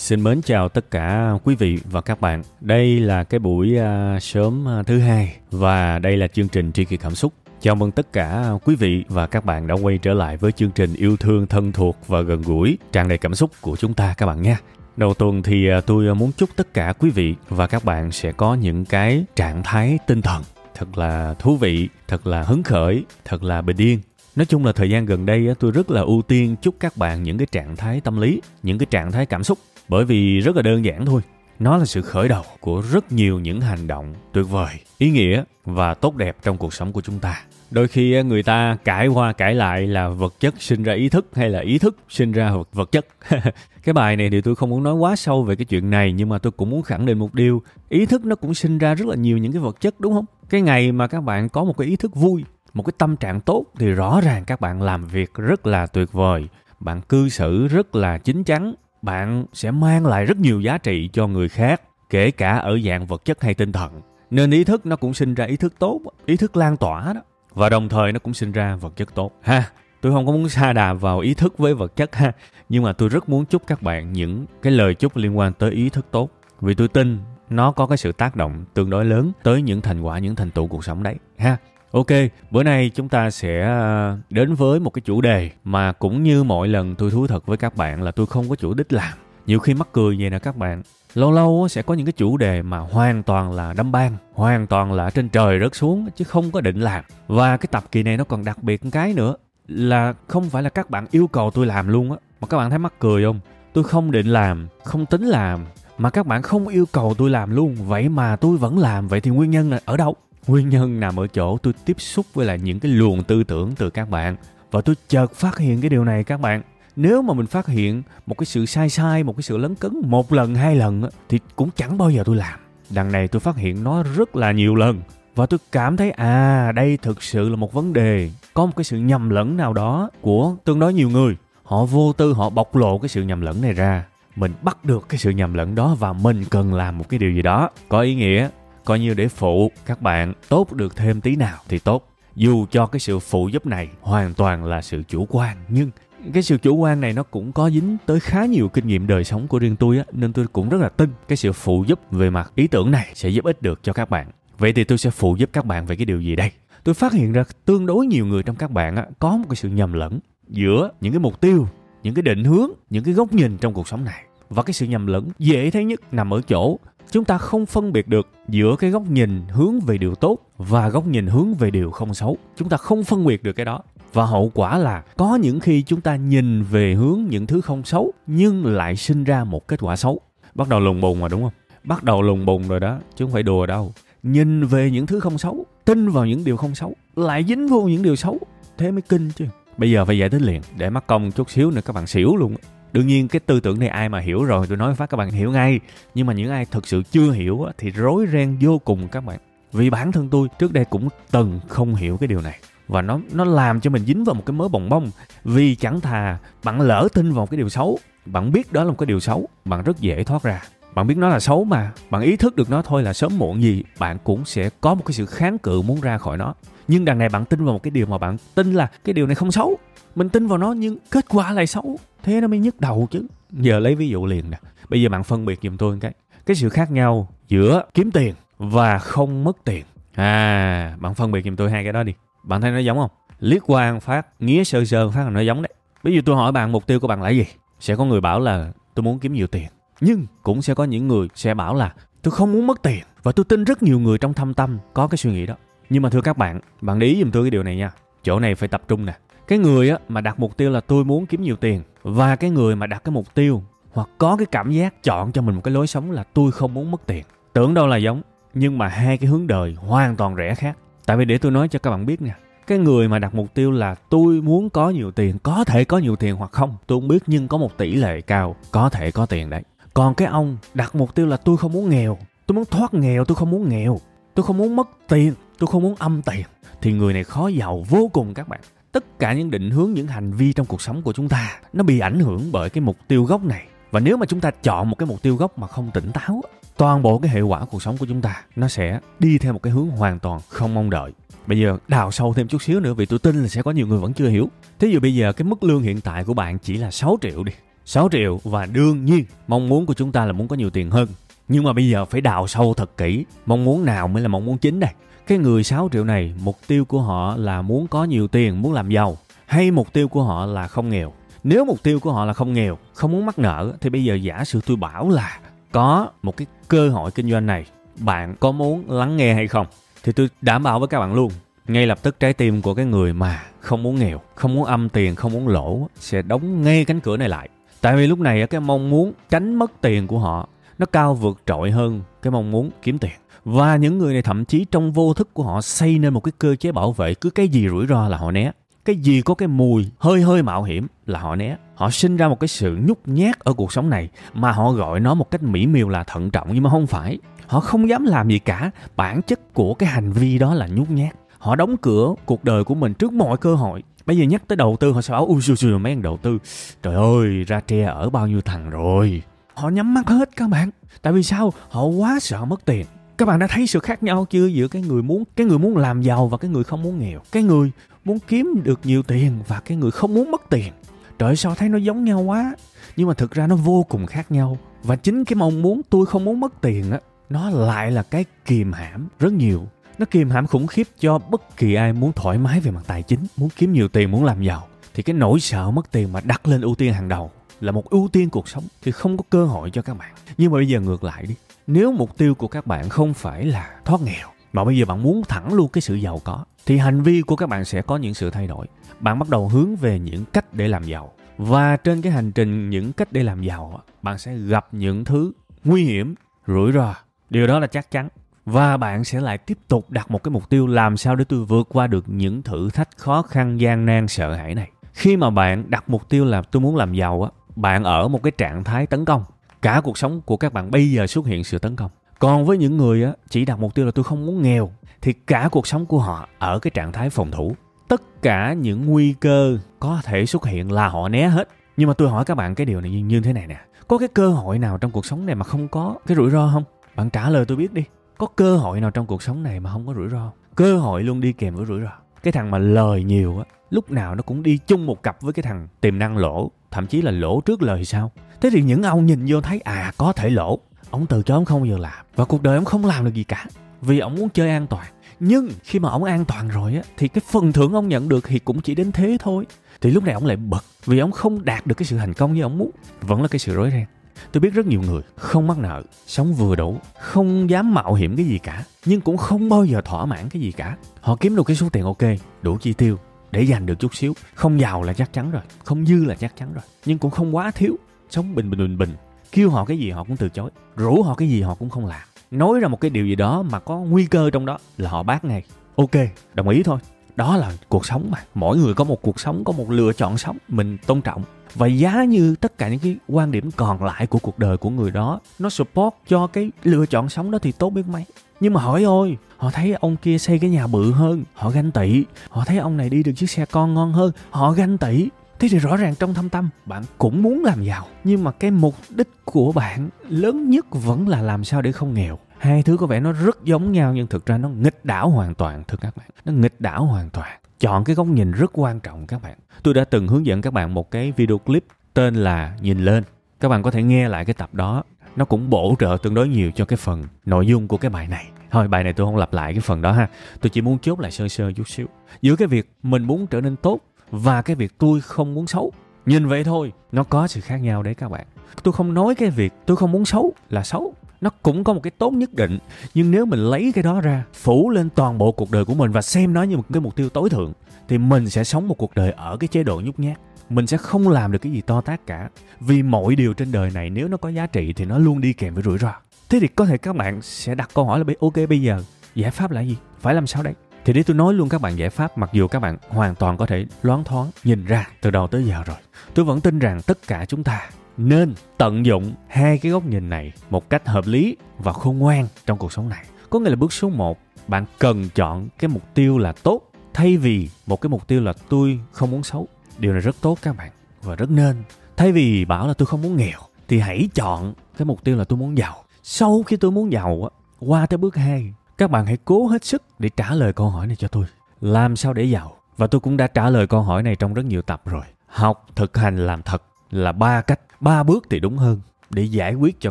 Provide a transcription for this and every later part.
Xin mến chào tất cả quý vị và các bạn. Đây là cái buổi uh, sớm uh, thứ hai và đây là chương trình Tri Kỳ Cảm Xúc. Chào mừng tất cả quý vị và các bạn đã quay trở lại với chương trình yêu thương thân thuộc và gần gũi, tràn đầy cảm xúc của chúng ta các bạn nha. Đầu tuần thì à, tôi muốn chúc tất cả quý vị và các bạn sẽ có những cái trạng thái tinh thần thật là thú vị, thật là hứng khởi, thật là bình yên Nói chung là thời gian gần đây tôi rất là ưu tiên chúc các bạn những cái trạng thái tâm lý, những cái trạng thái cảm xúc bởi vì rất là đơn giản thôi. Nó là sự khởi đầu của rất nhiều những hành động tuyệt vời, ý nghĩa và tốt đẹp trong cuộc sống của chúng ta. Đôi khi người ta cãi qua cãi lại là vật chất sinh ra ý thức hay là ý thức sinh ra vật, vật chất. cái bài này thì tôi không muốn nói quá sâu về cái chuyện này nhưng mà tôi cũng muốn khẳng định một điều, ý thức nó cũng sinh ra rất là nhiều những cái vật chất đúng không? Cái ngày mà các bạn có một cái ý thức vui một cái tâm trạng tốt thì rõ ràng các bạn làm việc rất là tuyệt vời bạn cư xử rất là chín chắn bạn sẽ mang lại rất nhiều giá trị cho người khác, kể cả ở dạng vật chất hay tinh thần. Nên ý thức nó cũng sinh ra ý thức tốt, ý thức lan tỏa đó. Và đồng thời nó cũng sinh ra vật chất tốt. Ha, tôi không có muốn xa đà vào ý thức với vật chất ha, nhưng mà tôi rất muốn chúc các bạn những cái lời chúc liên quan tới ý thức tốt. Vì tôi tin nó có cái sự tác động tương đối lớn tới những thành quả, những thành tựu cuộc sống đấy. Ha Ok, bữa nay chúng ta sẽ à, đến với một cái chủ đề mà cũng như mọi lần tôi thú thật với các bạn là tôi không có chủ đích làm. Nhiều khi mắc cười vậy nè các bạn. Lâu lâu sẽ có những cái chủ đề mà hoàn toàn là đâm ban, hoàn toàn là trên trời rớt xuống chứ không có định làm. Và cái tập kỳ này nó còn đặc biệt một cái nữa là không phải là các bạn yêu cầu tôi làm luôn á. Mà các bạn thấy mắc cười không? Tôi không định làm, không tính làm mà các bạn không yêu cầu tôi làm luôn vậy mà tôi vẫn làm vậy thì nguyên nhân là ở đâu Nguyên nhân nằm ở chỗ tôi tiếp xúc với lại những cái luồng tư tưởng từ các bạn. Và tôi chợt phát hiện cái điều này các bạn. Nếu mà mình phát hiện một cái sự sai sai, một cái sự lấn cấn một lần, hai lần thì cũng chẳng bao giờ tôi làm. Đằng này tôi phát hiện nó rất là nhiều lần. Và tôi cảm thấy à đây thực sự là một vấn đề. Có một cái sự nhầm lẫn nào đó của tương đối nhiều người. Họ vô tư họ bộc lộ cái sự nhầm lẫn này ra. Mình bắt được cái sự nhầm lẫn đó và mình cần làm một cái điều gì đó. Có ý nghĩa coi như để phụ các bạn tốt được thêm tí nào thì tốt. Dù cho cái sự phụ giúp này hoàn toàn là sự chủ quan nhưng cái sự chủ quan này nó cũng có dính tới khá nhiều kinh nghiệm đời sống của riêng tôi á nên tôi cũng rất là tin cái sự phụ giúp về mặt ý tưởng này sẽ giúp ích được cho các bạn. Vậy thì tôi sẽ phụ giúp các bạn về cái điều gì đây? Tôi phát hiện ra tương đối nhiều người trong các bạn á, có một cái sự nhầm lẫn giữa những cái mục tiêu những cái định hướng những cái góc nhìn trong cuộc sống này. Và cái sự nhầm lẫn dễ thấy nhất nằm ở chỗ chúng ta không phân biệt được giữa cái góc nhìn hướng về điều tốt và góc nhìn hướng về điều không xấu. Chúng ta không phân biệt được cái đó. Và hậu quả là có những khi chúng ta nhìn về hướng những thứ không xấu nhưng lại sinh ra một kết quả xấu. Bắt đầu lùng bùng rồi đúng không? Bắt đầu lùng bùng rồi đó, chứ không phải đùa đâu. Nhìn về những thứ không xấu, tin vào những điều không xấu, lại dính vô những điều xấu, thế mới kinh chứ. Bây giờ phải giải thích liền, để mắc công chút xíu nữa các bạn xỉu luôn đương nhiên cái tư tưởng này ai mà hiểu rồi, tôi nói phát các bạn hiểu ngay. Nhưng mà những ai thực sự chưa hiểu thì rối ren vô cùng các bạn. Vì bản thân tôi trước đây cũng từng không hiểu cái điều này. Và nó nó làm cho mình dính vào một cái mớ bồng bông vì chẳng thà bạn lỡ tin vào cái điều xấu, bạn biết đó là một cái điều xấu, bạn rất dễ thoát ra. Bạn biết nó là xấu mà, bạn ý thức được nó thôi là sớm muộn gì, bạn cũng sẽ có một cái sự kháng cự muốn ra khỏi nó. Nhưng đằng này bạn tin vào một cái điều mà bạn tin là cái điều này không xấu. Mình tin vào nó nhưng kết quả lại xấu thế nó mới nhức đầu chứ. Giờ lấy ví dụ liền nè. Bây giờ bạn phân biệt giùm tôi cái. Cái sự khác nhau giữa kiếm tiền và không mất tiền. À bạn phân biệt giùm tôi hai cái đó đi. Bạn thấy nó giống không? Liếc qua phát nghĩa sơ sơ phát là nó giống đấy. Ví dụ tôi hỏi bạn mục tiêu của bạn là gì? Sẽ có người bảo là tôi muốn kiếm nhiều tiền. Nhưng cũng sẽ có những người sẽ bảo là tôi không muốn mất tiền. Và tôi tin rất nhiều người trong thâm tâm có cái suy nghĩ đó. Nhưng mà thưa các bạn bạn để ý giùm tôi cái điều này nha. Chỗ này phải tập trung nè cái người á mà đặt mục tiêu là tôi muốn kiếm nhiều tiền, và cái người mà đặt cái mục tiêu hoặc có cái cảm giác chọn cho mình một cái lối sống là tôi không muốn mất tiền. Tưởng đâu là giống, nhưng mà hai cái hướng đời hoàn toàn rẽ khác. Tại vì để tôi nói cho các bạn biết nha, cái người mà đặt mục tiêu là tôi muốn có nhiều tiền, có thể có nhiều tiền hoặc không, tôi không biết, nhưng có một tỷ lệ cao, có thể có tiền đấy. Còn cái ông đặt mục tiêu là tôi không muốn nghèo, tôi muốn thoát nghèo, tôi không muốn nghèo, tôi không muốn mất tiền, tôi không muốn âm tiền, thì người này khó giàu vô cùng các bạn tất cả những định hướng, những hành vi trong cuộc sống của chúng ta, nó bị ảnh hưởng bởi cái mục tiêu gốc này. Và nếu mà chúng ta chọn một cái mục tiêu gốc mà không tỉnh táo, toàn bộ cái hệ quả cuộc sống của chúng ta nó sẽ đi theo một cái hướng hoàn toàn không mong đợi. Bây giờ đào sâu thêm chút xíu nữa vì tôi tin là sẽ có nhiều người vẫn chưa hiểu. Thí dụ bây giờ cái mức lương hiện tại của bạn chỉ là 6 triệu đi. 6 triệu và đương nhiên, mong muốn của chúng ta là muốn có nhiều tiền hơn. Nhưng mà bây giờ phải đào sâu thật kỹ, mong muốn nào mới là mong muốn chính đây? Cái người 6 triệu này, mục tiêu của họ là muốn có nhiều tiền, muốn làm giàu, hay mục tiêu của họ là không nghèo? Nếu mục tiêu của họ là không nghèo, không muốn mắc nợ, thì bây giờ giả sử tôi bảo là có một cái cơ hội kinh doanh này, bạn có muốn lắng nghe hay không? Thì tôi đảm bảo với các bạn luôn, ngay lập tức trái tim của cái người mà không muốn nghèo, không muốn âm tiền, không muốn lỗ sẽ đóng ngay cánh cửa này lại. Tại vì lúc này cái mong muốn tránh mất tiền của họ, nó cao vượt trội hơn cái mong muốn kiếm tiền và những người này thậm chí trong vô thức của họ xây nên một cái cơ chế bảo vệ. Cứ cái gì rủi ro là họ né. Cái gì có cái mùi hơi hơi mạo hiểm là họ né. Họ sinh ra một cái sự nhút nhát ở cuộc sống này mà họ gọi nó một cách mỹ miều là thận trọng. Nhưng mà không phải. Họ không dám làm gì cả. Bản chất của cái hành vi đó là nhút nhát. Họ đóng cửa cuộc đời của mình trước mọi cơ hội. Bây giờ nhắc tới đầu tư, họ sẽ bảo, ui, xui mấy anh đầu tư. Trời ơi, ra tre ở bao nhiêu thằng rồi. Họ nhắm mắt hết các bạn. Tại vì sao? Họ quá sợ mất tiền các bạn đã thấy sự khác nhau chưa giữa cái người muốn, cái người muốn làm giàu và cái người không muốn nghèo? Cái người muốn kiếm được nhiều tiền và cái người không muốn mất tiền? Trời sao thấy nó giống nhau quá. Nhưng mà thực ra nó vô cùng khác nhau. Và chính cái mong muốn tôi không muốn mất tiền á, nó lại là cái kìm hãm rất nhiều. Nó kìm hãm khủng khiếp cho bất kỳ ai muốn thoải mái về mặt tài chính, muốn kiếm nhiều tiền, muốn làm giàu. Thì cái nỗi sợ mất tiền mà đặt lên ưu tiên hàng đầu là một ưu tiên cuộc sống thì không có cơ hội cho các bạn. Nhưng mà bây giờ ngược lại đi nếu mục tiêu của các bạn không phải là thoát nghèo, mà bây giờ bạn muốn thẳng luôn cái sự giàu có, thì hành vi của các bạn sẽ có những sự thay đổi. Bạn bắt đầu hướng về những cách để làm giàu. Và trên cái hành trình những cách để làm giàu bạn sẽ gặp những thứ nguy hiểm, rủi ro. Điều đó là chắc chắn. Và bạn sẽ lại tiếp tục đặt một cái mục tiêu làm sao để tôi vượt qua được những thử thách khó khăn, gian nan, sợ hãi này. Khi mà bạn đặt mục tiêu là tôi muốn làm giàu á, bạn ở một cái trạng thái tấn công cả cuộc sống của các bạn bây giờ xuất hiện sự tấn công. Còn với những người á, chỉ đặt mục tiêu là tôi không muốn nghèo, thì cả cuộc sống của họ ở cái trạng thái phòng thủ. Tất cả những nguy cơ có thể xuất hiện là họ né hết. Nhưng mà tôi hỏi các bạn cái điều này như thế này nè. Có cái cơ hội nào trong cuộc sống này mà không có cái rủi ro không? Bạn trả lời tôi biết đi. Có cơ hội nào trong cuộc sống này mà không có rủi ro cơ hội luôn đi kèm với rủi ro. Cái thằng mà lời nhiều á lúc nào nó cũng đi chung một cặp với cái thằng tiềm năng lỗ, thậm chí là lỗ trước lời sao. thế thì những ông nhìn vô thấy à có thể lỗ. Ông từ chối, ông không bao giờ làm. Và cuộc đời ông không làm được gì cả, vì ông muốn chơi an toàn. Nhưng khi mà ông an toàn rồi á, thì cái phần thưởng ông nhận được thì cũng chỉ đến thế thôi. Thì lúc này ông lại bật vì ông không đạt được cái sự thành công như ông muốn. Vẫn là cái sự rối ren. Tôi biết rất nhiều người không mắc nợ, sống vừa đủ, không dám mạo hiểm cái gì cả, nhưng cũng không bao giờ thỏa mãn cái gì cả. Họ kiếm được cái số tiền ok, đủ chi tiêu để dành được chút xíu. Không giàu là chắc chắn rồi không dư là chắc chắn rồi. Nhưng cũng không quá thiếu. Sống bình bình bình bình. Kêu họ cái gì họ cũng từ chối. Rủ họ cái gì họ cũng không làm. Nói ra một cái điều gì đó mà có nguy cơ trong đó là họ bác ngay. Ok. Đồng ý thôi. Đó là cuộc sống mà. Mỗi người có một cuộc sống có một lựa chọn sống mình tôn trọng. Và giá như tất cả những cái quan điểm còn lại của cuộc đời của người đó nó support cho cái lựa chọn sống đó thì tốt biết mấy nhưng mà hỏi ôi, họ thấy ông kia xây cái nhà bự hơn, họ ganh tị. Họ thấy ông này đi được chiếc xe con ngon hơn, họ ganh tị. Thế thì rõ ràng trong thâm tâm, bạn cũng muốn làm giàu. Nhưng mà cái mục đích của bạn lớn nhất vẫn là làm sao để không nghèo. Hai thứ có vẻ nó rất giống nhau, nhưng thực ra nó nghịch đảo hoàn toàn, thưa các bạn. Nó nghịch đảo hoàn toàn. Chọn cái góc nhìn rất quan trọng, các bạn. Tôi đã từng hướng dẫn các bạn một cái video clip tên là nhìn lên. Các bạn có thể nghe lại cái tập đó nó cũng bổ trợ tương đối nhiều cho cái phần nội dung của cái bài này. Thôi, bài này tôi không lặp lại cái phần đó ha. Tôi chỉ muốn chốt lại sơ sơ chút xíu. Giữa cái việc mình muốn trở nên tốt và cái việc tôi không muốn xấu. Nhìn vậy thôi, nó có sự khác nhau đấy các bạn. Tôi không nói cái việc tôi không muốn xấu là xấu. Nó cũng có một cái tốt nhất định. Nhưng nếu mình lấy cái đó ra, phủ lên toàn bộ cuộc đời của mình và xem nó như một cái mục tiêu tối thượng, thì mình sẽ sống một cuộc đời ở cái chế độ nhút nhát mình sẽ không làm được cái gì to tát cả. Vì mọi điều trên đời này nếu nó có giá trị thì nó luôn đi kèm với rủi ro. Thế thì có thể các bạn sẽ đặt câu hỏi là ok, bây giờ giải pháp là gì? Phải làm sao đây? Thì để tôi nói luôn các bạn giải pháp, mặc dù các bạn hoàn toàn có thể loáng thoáng nhìn ra từ đầu tới giờ rồi. Tôi vẫn tin rằng tất cả chúng ta nên tận dụng hai cái góc nhìn này một cách hợp lý và khôn ngoan trong cuộc sống này. Có nghĩa là bước số 1 bạn cần chọn cái mục tiêu là tốt thay vì một cái mục tiêu là tôi không muốn xấu điều này rất tốt các bạn, và rất nên. Thay vì bảo là tôi không muốn nghèo, thì hãy chọn cái mục tiêu là tôi muốn giàu. Sau khi tôi muốn giàu qua tới bước 2 các bạn hãy cố hết sức để trả lời câu hỏi này cho tôi. Làm sao để giàu? Và tôi cũng đã trả lời câu hỏi này trong rất nhiều tập rồi. Học thực hành làm thật là ba cách, ba bước thì đúng hơn để giải quyết cho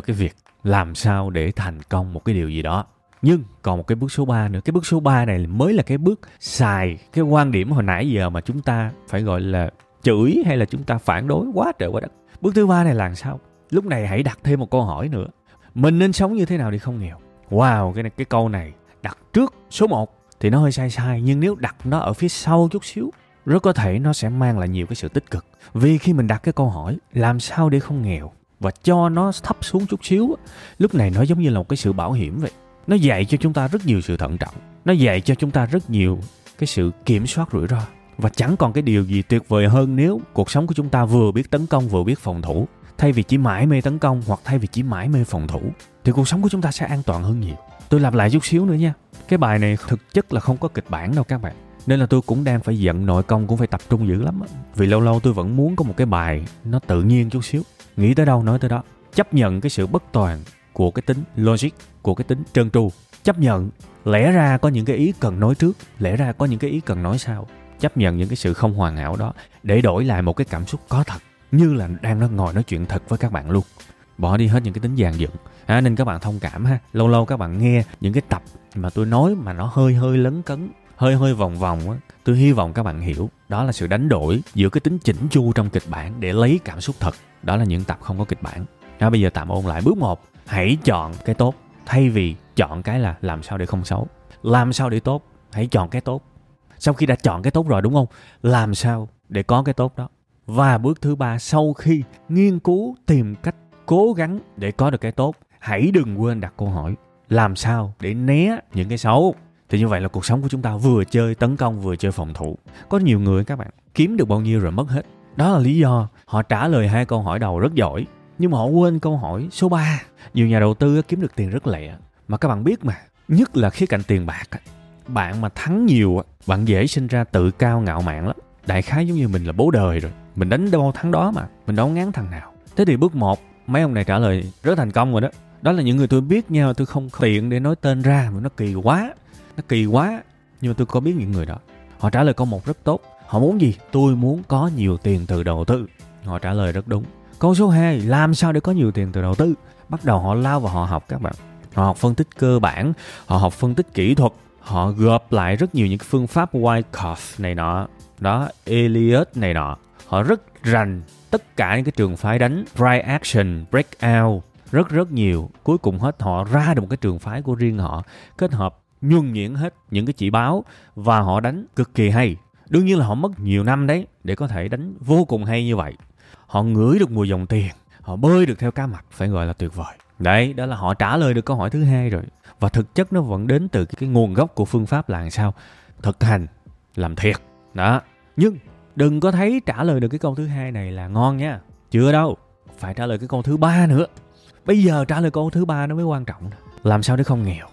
cái việc làm sao để thành công một cái điều gì đó nhưng còn một cái bước số 3 nữa. Cái bước số 3 này mới là cái bước xài cái quan điểm hồi nãy giờ mà chúng ta phải gọi là chửi hay là chúng ta phản đối. Quá trời quá đất. Bước thứ ba này là sao? Lúc này hãy đặt thêm một câu hỏi nữa. Mình nên sống như thế nào để không nghèo? Wow, cái này, cái câu này đặt trước số 1 thì nó hơi sai sai, nhưng nếu đặt nó ở phía sau chút xíu, rất có thể nó sẽ mang lại nhiều cái sự tích cực. Vì khi mình đặt cái câu hỏi, làm sao để không nghèo? Và cho nó thấp xuống chút xíu lúc này nó giống như là một cái sự bảo hiểm vậy nó dạy cho chúng ta rất nhiều sự thận trọng. Nó dạy cho chúng ta rất nhiều cái sự kiểm soát rủi ro. Và chẳng còn cái điều gì tuyệt vời hơn nếu cuộc sống của chúng ta vừa biết tấn công, vừa biết phòng thủ. Thay vì chỉ mãi mê tấn công hoặc thay vì chỉ mãi mê phòng thủ, thì cuộc sống của chúng ta sẽ an toàn hơn nhiều. Tôi lặp lại chút xíu nữa nha. Cái bài này thực chất là không có kịch bản đâu các bạn. Nên là tôi cũng đang phải giận, nội công cũng phải tập trung dữ lắm vì lâu lâu tôi vẫn muốn có một cái bài nó tự nhiên chút xíu. Nghĩ tới đâu, nói tới đó. Chấp nhận cái sự bất toàn của cái tính logic của cái tính trơn tru. Chấp nhận lẽ ra có những cái ý cần nói trước lẽ ra có những cái ý cần nói sau. Chấp nhận những cái sự không hoàn hảo đó để đổi lại một cái cảm xúc có thật như là đang nó ngồi nói chuyện thật với các bạn luôn. Bỏ đi hết những cái tính dàn dựng. À, nên các bạn thông cảm ha. Lâu lâu các bạn nghe những cái tập mà tôi nói mà nó hơi hơi lấn cấn hơi hơi vòng vòng á tôi hy vọng các bạn hiểu. Đó là sự đánh đổi giữa cái tính chỉnh chu trong kịch bản để lấy cảm xúc thật. Đó là những tập không có kịch bản. À, bây giờ tạm ôn lại bước một hãy chọn cái tốt. Thay vì chọn cái là làm sao để không xấu. Làm sao để tốt? Hãy chọn cái tốt. Sau khi đã chọn cái tốt rồi đúng không? Làm sao để có cái tốt đó? Và bước thứ ba, sau khi nghiên cứu, tìm cách cố gắng để có được cái tốt, hãy đừng quên đặt câu hỏi, làm sao để né những cái xấu? Thì như vậy là cuộc sống của chúng ta vừa chơi tấn công, vừa chơi phòng thủ. Có nhiều người các bạn, kiếm được bao nhiêu rồi mất hết. Đó là lý do họ trả lời hai câu hỏi đầu rất giỏi nhưng mà họ quên câu hỏi số 3 nhiều nhà đầu tư kiếm được tiền rất lẹ. Mà các bạn biết mà, nhất là khía cạnh tiền bạc bạn mà thắng nhiều bạn dễ sinh ra tự cao ngạo mạn lắm. Đại khái giống như mình là bố đời rồi. Mình đánh đâu thắng đó mà, mình đâu ngán thằng nào. Thế thì bước một, mấy ông này trả lời rất thành công rồi đó. Đó là những người tôi biết nhau, tôi không tiện để nói tên ra, mà nó kỳ quá, nó kỳ quá. Nhưng mà tôi có biết những người đó. Họ trả lời câu một rất tốt. Họ muốn gì? Tôi muốn có nhiều tiền từ đầu tư. Họ trả lời rất đúng câu số 2 làm sao để có nhiều tiền từ đầu tư? Bắt đầu họ lao vào họ học các bạn. Họ học phân tích cơ bản, họ học phân tích kỹ thuật, họ gộp lại rất nhiều những phương pháp Wyckoff này nọ, đó Elliot này nọ. Họ rất rành tất cả những cái trường phái đánh right action breakout rất rất nhiều. Cuối cùng hết, họ ra được một cái trường phái của riêng họ, kết hợp nhuần nhuyễn hết những cái chỉ báo và họ đánh cực kỳ hay. Đương nhiên là họ mất nhiều năm đấy để có thể đánh vô cùng hay như vậy họ ngửi được mùi dòng tiền. Họ bơi được theo cá mặt phải gọi là tuyệt vời. Đấy đó là họ trả lời được câu hỏi thứ hai rồi. Và thực chất nó vẫn đến từ cái, cái nguồn gốc của phương pháp là làm sao? Thực hành làm thiệt. Đó. Nhưng đừng có thấy trả lời được cái câu thứ hai này là ngon nha. Chưa đâu. Phải trả lời cái câu thứ ba nữa. Bây giờ trả lời câu thứ ba nó mới quan trọng làm sao để không nghèo?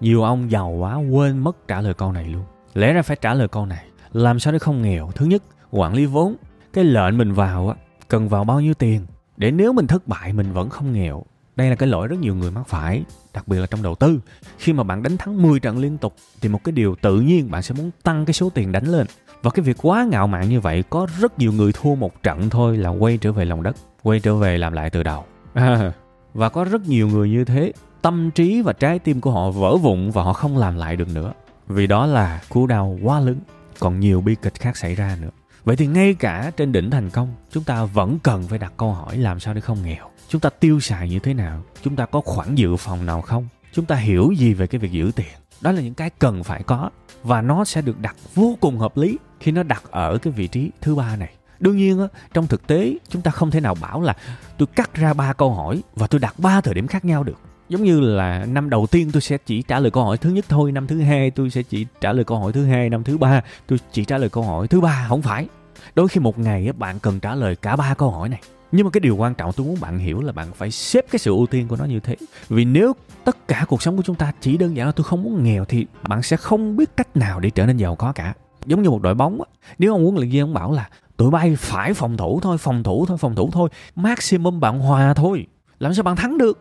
Nhiều ông giàu quá quên mất trả lời câu này luôn. Lẽ ra phải trả lời câu này. Làm sao để không nghèo? Thứ nhất quản lý vốn. Cái lệnh mình vào á cần vào bao nhiêu tiền để nếu mình thất bại mình vẫn không nghèo. Đây là cái lỗi rất nhiều người mắc phải đặc biệt là trong đầu tư. Khi mà bạn đánh thắng 10 trận liên tục thì một cái điều tự nhiên bạn sẽ muốn tăng cái số tiền đánh lên. Và cái việc quá ngạo mạn như vậy có rất nhiều người thua một trận thôi là quay trở về lòng đất quay trở về làm lại từ đầu. À, và có rất nhiều người như thế tâm trí và trái tim của họ vỡ vụn và họ không làm lại được nữa. Vì đó là cú đau quá lớn còn nhiều bi kịch khác xảy ra nữa vậy thì ngay cả trên đỉnh thành công, chúng ta vẫn cần phải đặt câu hỏi làm sao để không nghèo? Chúng ta tiêu xài như thế nào? Chúng ta có khoản dự phòng nào không? Chúng ta hiểu gì về cái việc giữ tiền? Đó là những cái cần phải có và nó sẽ được đặt vô cùng hợp lý khi nó đặt ở cái vị trí thứ ba này. Đương nhiên á, trong thực tế, chúng ta không thể nào bảo là tôi cắt ra ba câu hỏi và tôi đặt ba thời điểm khác nhau được giống như là năm đầu tiên tôi sẽ chỉ trả lời câu hỏi thứ nhất thôi, năm thứ hai tôi sẽ chỉ trả lời câu hỏi thứ hai, năm thứ ba tôi chỉ trả lời câu hỏi thứ ba. Không phải. Đôi khi một ngày bạn cần trả lời cả ba câu hỏi này. Nhưng mà cái điều quan trọng tôi muốn bạn hiểu là bạn phải xếp cái sự ưu tiên của nó như thế. Vì nếu tất cả cuộc sống của chúng ta chỉ đơn giản là tôi không muốn nghèo thì bạn sẽ không biết cách nào để trở nên giàu có cả. Giống như một đội bóng á, nếu ông huấn luyện viên ông bảo là tụi bay phải phòng thủ thôi, phòng thủ thôi, phòng thủ thôi, maximum bạn hòa thôi. Làm sao bạn thắng được?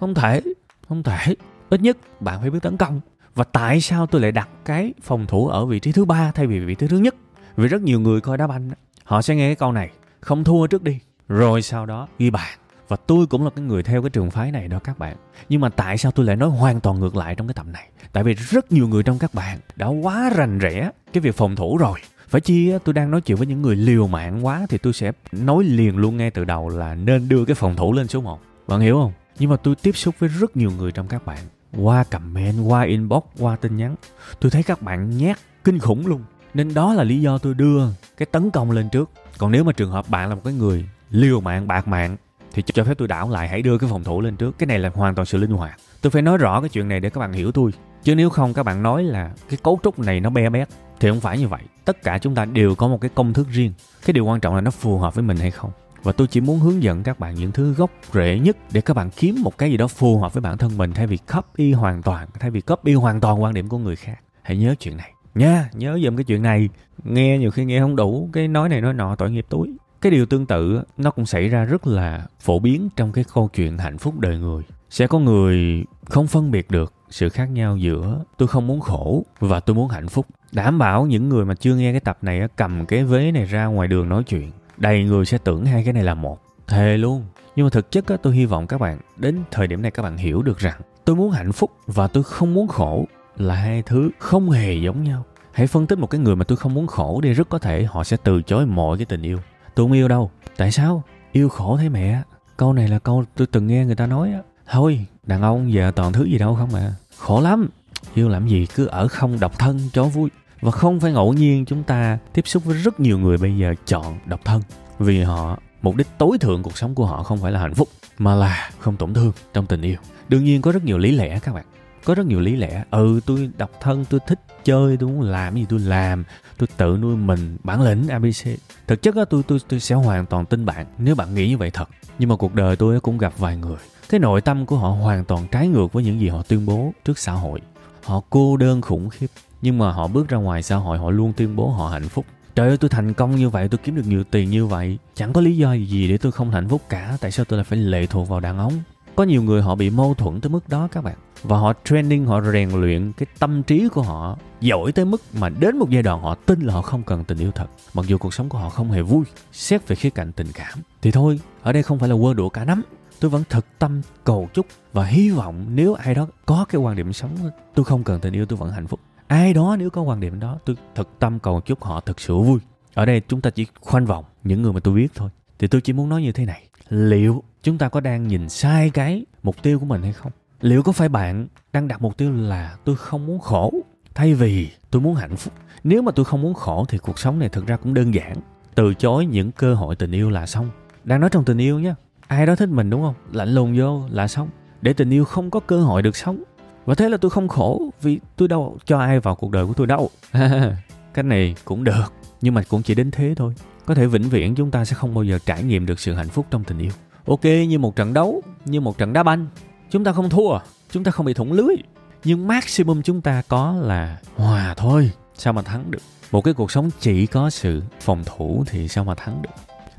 Không thể không thể. Ít nhất bạn phải biết tấn công. Và tại sao tôi lại đặt cái phòng thủ ở vị trí thứ ba thay vì vị trí thứ nhất? Vì rất nhiều người coi đá banh họ sẽ nghe cái câu này, không thua trước đi. Rồi sau đó ghi bàn. Và tôi cũng là cái người theo cái trường phái này đó các bạn. Nhưng mà tại sao tôi lại nói hoàn toàn ngược lại trong cái tập này? Tại vì rất nhiều người trong các bạn đã quá rành rẽ cái việc phòng thủ rồi. Phải chi tôi đang nói chuyện với những người liều mạng quá thì tôi sẽ nói liền luôn ngay từ đầu là nên đưa cái phòng thủ lên số 1 bạn hiểu không? Nhưng mà tôi tiếp xúc với rất nhiều người trong các bạn. Qua comment, qua inbox, qua tin nhắn, tôi thấy các bạn nhát, kinh khủng luôn. Nên đó là lý do tôi đưa cái tấn công lên trước. Còn nếu mà trường hợp bạn là một cái người liều mạng, bạc mạng, thì cho phép tôi đảo lại, hãy đưa cái phòng thủ lên trước. Cái này là hoàn toàn sự linh hoạt. Tôi phải nói rõ cái chuyện này để các bạn hiểu tôi. Chứ nếu không, các bạn nói là cái cấu trúc này nó be bét, thì không phải như vậy. Tất cả chúng ta đều có một cái công thức riêng. Cái điều quan trọng là nó phù hợp với mình hay không và tôi chỉ muốn hướng dẫn các bạn những thứ gốc rễ nhất để các bạn kiếm một cái gì đó phù hợp với bản thân mình, thay vì copy hoàn toàn, thay vì copy hoàn toàn quan điểm của người khác. Hãy nhớ chuyện này. Nha, nhớ dùm cái chuyện này. Nghe nhiều khi nghe không đủ, cái nói này nói nọ, tội nghiệp túi. Cái điều tương tự nó cũng xảy ra rất là phổ biến trong cái câu chuyện hạnh phúc đời người. Sẽ có người không phân biệt được sự khác nhau giữa tôi không muốn khổ và tôi muốn hạnh phúc đảm bảo những người mà chưa nghe cái tập này cầm cái vế này ra ngoài đường nói chuyện đầy người sẽ tưởng hai cái này là một thề luôn. Nhưng mà thực chất á, tôi hy vọng các bạn đến thời điểm này các bạn hiểu được rằng tôi muốn hạnh phúc và tôi không muốn khổ là hai thứ không hề giống nhau. Hãy phân tích một cái người mà tôi không muốn khổ đi rất có thể họ sẽ từ chối mọi cái tình yêu. Tôi không yêu đâu. Tại sao? Yêu khổ thế mẹ. Câu này là câu tôi từng nghe người ta nói á. Thôi đàn ông giờ toàn thứ gì đâu không mẹ? khổ lắm. Yêu làm gì cứ ở không độc thân cho vui và không phải ngẫu nhiên chúng ta tiếp xúc với rất nhiều người bây giờ chọn độc thân. Vì họ, mục đích tối thượng cuộc sống của họ không phải là hạnh phúc, mà là không tổn thương trong tình yêu. Đương nhiên có rất nhiều lý lẽ các bạn. Có rất nhiều lý lẽ. Ừ tôi độc thân, tôi thích chơi, tôi muốn làm gì tôi làm. Tôi tự nuôi mình, bản lĩnh abc thực chất á, tôi tôi tôi sẽ hoàn toàn tin bạn, nếu bạn nghĩ như vậy thật. Nhưng mà cuộc đời tôi cũng gặp vài người. Cái nội tâm của họ hoàn toàn trái ngược với những gì họ tuyên bố trước xã hội. Họ cô đơn khủng khiếp nhưng mà họ bước ra ngoài xã hội, họ luôn tuyên bố họ hạnh phúc. Trời ơi, tôi thành công như vậy, tôi kiếm được nhiều tiền như vậy. Chẳng có lý do gì để tôi không hạnh phúc cả, tại sao tôi lại phải lệ thuộc vào đàn ông? Có nhiều người họ bị mâu thuẫn tới mức đó các bạn. Và họ training, họ rèn luyện cái tâm trí của họ giỏi tới mức mà đến một giai đoạn họ tin là họ không cần tình yêu thật. Mặc dù cuộc sống của họ không hề vui, xét về khía cạnh tình cảm. Thì thôi, ở đây không phải là quơ đũa cả nắm tôi vẫn thực tâm, cầu chúc và hy vọng nếu ai đó có cái quan điểm sống tôi không cần tình yêu, tôi vẫn hạnh phúc ai đó nếu có quan điểm đó, tôi thực tâm cầu chúc họ thật sự vui. Ở đây chúng ta chỉ khoanh vòng, những người mà tôi biết thôi. Thì tôi chỉ muốn nói như thế này. Liệu chúng ta có đang nhìn sai cái mục tiêu của mình hay không? Liệu có phải bạn đang đặt mục tiêu là tôi không muốn khổ, thay vì tôi muốn hạnh phúc? Nếu mà tôi không muốn khổ thì cuộc sống này thực ra cũng đơn giản. Từ chối những cơ hội tình yêu là xong. Đang nói trong tình yêu nhé ai đó thích mình đúng không? Lạnh lùng vô là xong. Để tình yêu không có cơ hội được sống và thế là tôi không khổ vì tôi đâu cho ai vào cuộc đời của tôi đâu. Cái này cũng được nhưng mà cũng chỉ đến thế thôi. Có thể vĩnh viễn chúng ta sẽ không bao giờ trải nghiệm được sự hạnh phúc trong tình yêu. Ok như một trận đấu như một trận đá banh. Chúng ta không thua chúng ta không bị thủng lưới. Nhưng maximum chúng ta có là hòa thôi sao mà thắng được? Một cái cuộc sống chỉ có sự phòng thủ thì sao mà thắng được?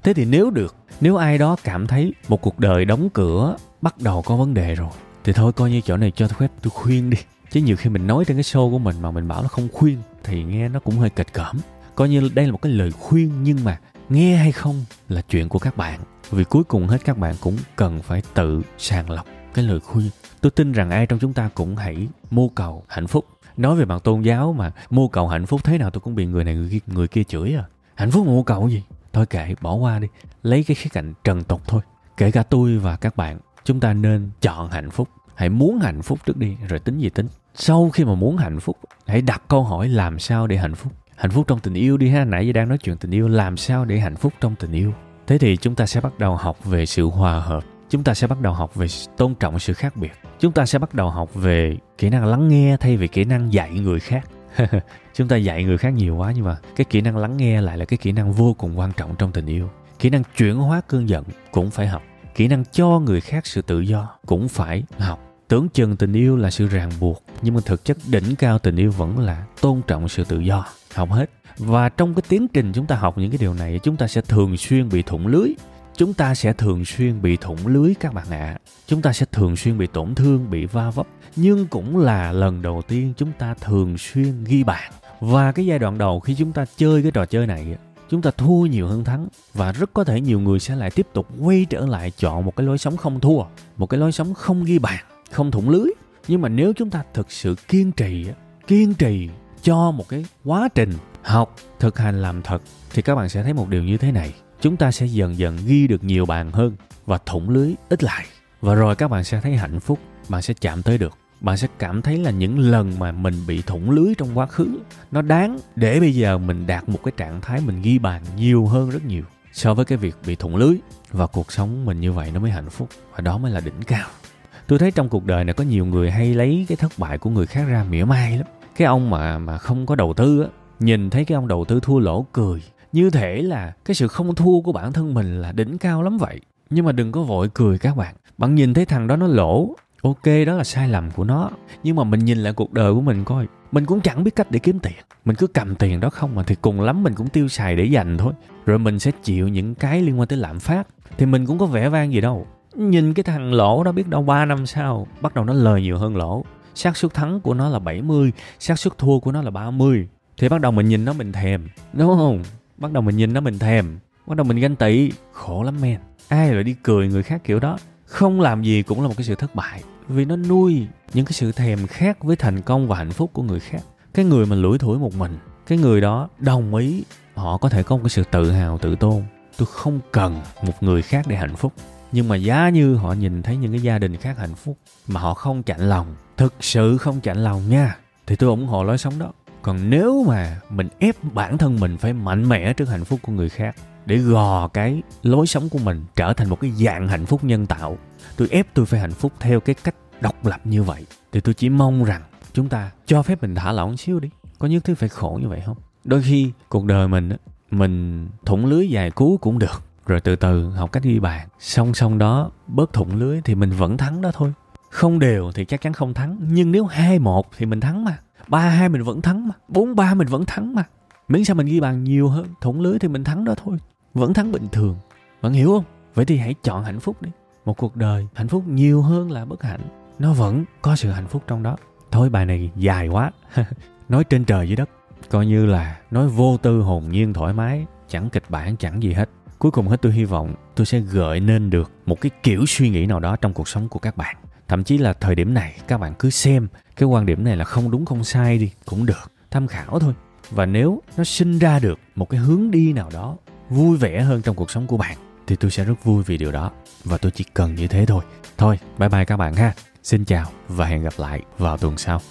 Thế thì nếu được nếu ai đó cảm thấy một cuộc đời đóng cửa bắt đầu có vấn đề rồi thì thôi coi như chỗ này cho phép tôi khuyên đi. Chứ nhiều khi mình nói trên cái show của mình mà mình bảo nó không khuyên thì nghe nó cũng hơi kịch cỡm. Coi như đây là một cái lời khuyên nhưng mà nghe hay không là chuyện của các bạn. Vì cuối cùng hết các bạn cũng cần phải tự sàng lọc cái lời khuyên. Tôi tin rằng ai trong chúng ta cũng hãy mưu cầu hạnh phúc. Nói về mặt tôn giáo mà mưu cầu hạnh phúc thế nào tôi cũng bị người này người kia, người kia chửi à. Hạnh phúc một cầu gì? Thôi kệ bỏ qua đi. Lấy cái khía cạnh trần tục thôi. Kể cả tôi và các bạn chúng ta nên chọn hạnh phúc. Hãy muốn hạnh phúc trước đi, rồi tính gì tính. Sau khi mà muốn hạnh phúc, hãy đặt câu hỏi làm sao để hạnh phúc. Hạnh phúc trong tình yêu đi ha, nãy giờ đang nói chuyện tình yêu, làm sao để hạnh phúc trong tình yêu? Thế thì chúng ta sẽ bắt đầu học về sự hòa hợp. Chúng ta sẽ bắt đầu học về tôn trọng sự khác biệt. Chúng ta sẽ bắt đầu học về kỹ năng lắng nghe thay vì kỹ năng dạy người khác. Chúng ta dạy người khác nhiều quá nhưng mà cái kỹ năng lắng nghe lại là cái kỹ năng vô cùng quan trọng trong tình yêu. Kỹ năng chuyển hóa cơn giận cũng phải học kỹ năng cho người khác sự tự do cũng phải học. Tưởng chừng tình yêu là sự ràng buộc, nhưng mà thực chất đỉnh cao tình yêu vẫn là tôn trọng sự tự do. Học hết. Và trong cái tiến trình chúng ta học những cái điều này, chúng ta sẽ thường xuyên bị thủng lưới. Chúng ta sẽ thường xuyên bị thủng lưới các bạn ạ. À. chúng ta sẽ thường xuyên bị tổn thương, bị va vấp. Nhưng cũng là lần đầu tiên chúng ta thường xuyên ghi bàn. Và cái giai đoạn đầu khi chúng ta chơi cái trò chơi này chúng ta thua nhiều hơn thắng. Và rất có thể nhiều người sẽ lại tiếp tục quay trở lại chọn một cái lối sống không thua, một cái lối sống không ghi bàn, không thủng lưới. Nhưng mà nếu chúng ta thực sự kiên trì kiên trì cho một cái quá trình học, thực hành làm thật, thì các bạn sẽ thấy một điều như thế này. Chúng ta sẽ dần dần ghi được nhiều bàn hơn và thủng lưới ít lại. Và rồi các bạn sẽ thấy hạnh phúc, bạn sẽ chạm tới được bạn sẽ cảm thấy là những lần mà mình bị thủng lưới trong quá khứ, nó đáng để bây giờ mình đạt một cái trạng thái mình ghi bàn nhiều hơn rất nhiều. So với cái việc bị thủng lưới và cuộc sống mình như vậy nó mới hạnh phúc, và đó mới là đỉnh cao. Tôi thấy trong cuộc đời này có nhiều người hay lấy cái thất bại của người khác ra mỉa mai lắm. Cái ông mà mà không có đầu tư á, nhìn thấy cái ông đầu tư thua lỗ cười. Như thể là cái sự không thua của bản thân mình là đỉnh cao lắm vậy. Nhưng mà đừng có vội cười các bạn. Bạn nhìn thấy thằng đó nó lỗ ok, đó là sai lầm của nó. Nhưng mà mình nhìn lại cuộc đời của mình coi, mình cũng chẳng biết cách để kiếm tiền. Mình cứ cầm tiền đó không mà thì cùng lắm mình cũng tiêu xài để dành thôi. Rồi mình sẽ chịu những cái liên quan tới lạm phát. Thì mình cũng có vẻ vang gì đâu. Nhìn cái thằng lỗ đó biết đâu 3 năm sau, bắt đầu nó lời nhiều hơn lỗ. Xác suất thắng của nó là 70 xác suất thua của nó là 30 thì bắt đầu mình nhìn nó mình thèm, đúng không? Bắt đầu mình nhìn nó mình thèm, bắt đầu mình ganh tị. Khổ lắm men. Ai lại đi cười người khác kiểu đó? Không làm gì cũng là một cái sự thất bại vì nó nuôi những cái sự thèm khát với thành công và hạnh phúc của người khác. Cái người mà lủi thủi một mình, cái người đó đồng ý họ có thể có một cái sự tự hào, tự tôn. Tôi không cần một người khác để hạnh phúc. Nhưng mà giá như họ nhìn thấy những cái gia đình khác hạnh phúc mà họ không chạnh lòng, thực sự không chạnh lòng nha, thì tôi ủng hộ lối sống đó. Còn nếu mà mình ép bản thân mình phải mạnh mẽ trước hạnh phúc của người khác để gò cái lối sống của mình trở thành một cái dạng hạnh phúc nhân tạo tôi ép tôi phải hạnh phúc theo cái cách độc lập như vậy. Thì tôi chỉ mong rằng chúng ta cho phép mình thả lỏng xíu đi. Có nhất thiết phải khổ như vậy không? Đôi khi cuộc đời mình mình thủng lưới dài cú cũng được. Rồi từ từ học cách ghi bàn. Song song đó, bớt thủng lưới thì mình vẫn thắng đó thôi. Không đều thì chắc chắn không thắng, nhưng nếu hai một thì mình thắng mà. Ba hai mình vẫn thắng mà. Bốn ba mình vẫn thắng mà. Miễn sao mình ghi bàn nhiều hơn, thủng lưới thì mình thắng đó thôi. Vẫn thắng bình thường. Bạn hiểu không? Vậy thì hãy chọn hạnh phúc đi một cuộc đời hạnh phúc nhiều hơn là bất hạnh. Nó vẫn có sự hạnh phúc trong đó. Thôi, bài này dài quá. Nói trên trời dưới đất. Coi như là nói vô tư hồn nhiên thoải mái, chẳng kịch bản, chẳng gì hết. Cuối cùng hết, tôi hy vọng tôi sẽ gợi nên được một cái kiểu suy nghĩ nào đó trong cuộc sống của các bạn. Thậm chí là thời điểm này, các bạn cứ xem, cái quan điểm này là không đúng, không sai đi, cũng được. Tham khảo thôi. Và nếu nó sinh ra được một cái hướng đi nào đó vui vẻ hơn trong cuộc sống của bạn thì tôi sẽ rất vui vì điều đó. Và tôi chỉ cần như thế thôi. Thôi, bye bye các bạn ha. Xin chào và hẹn gặp lại vào tuần sau.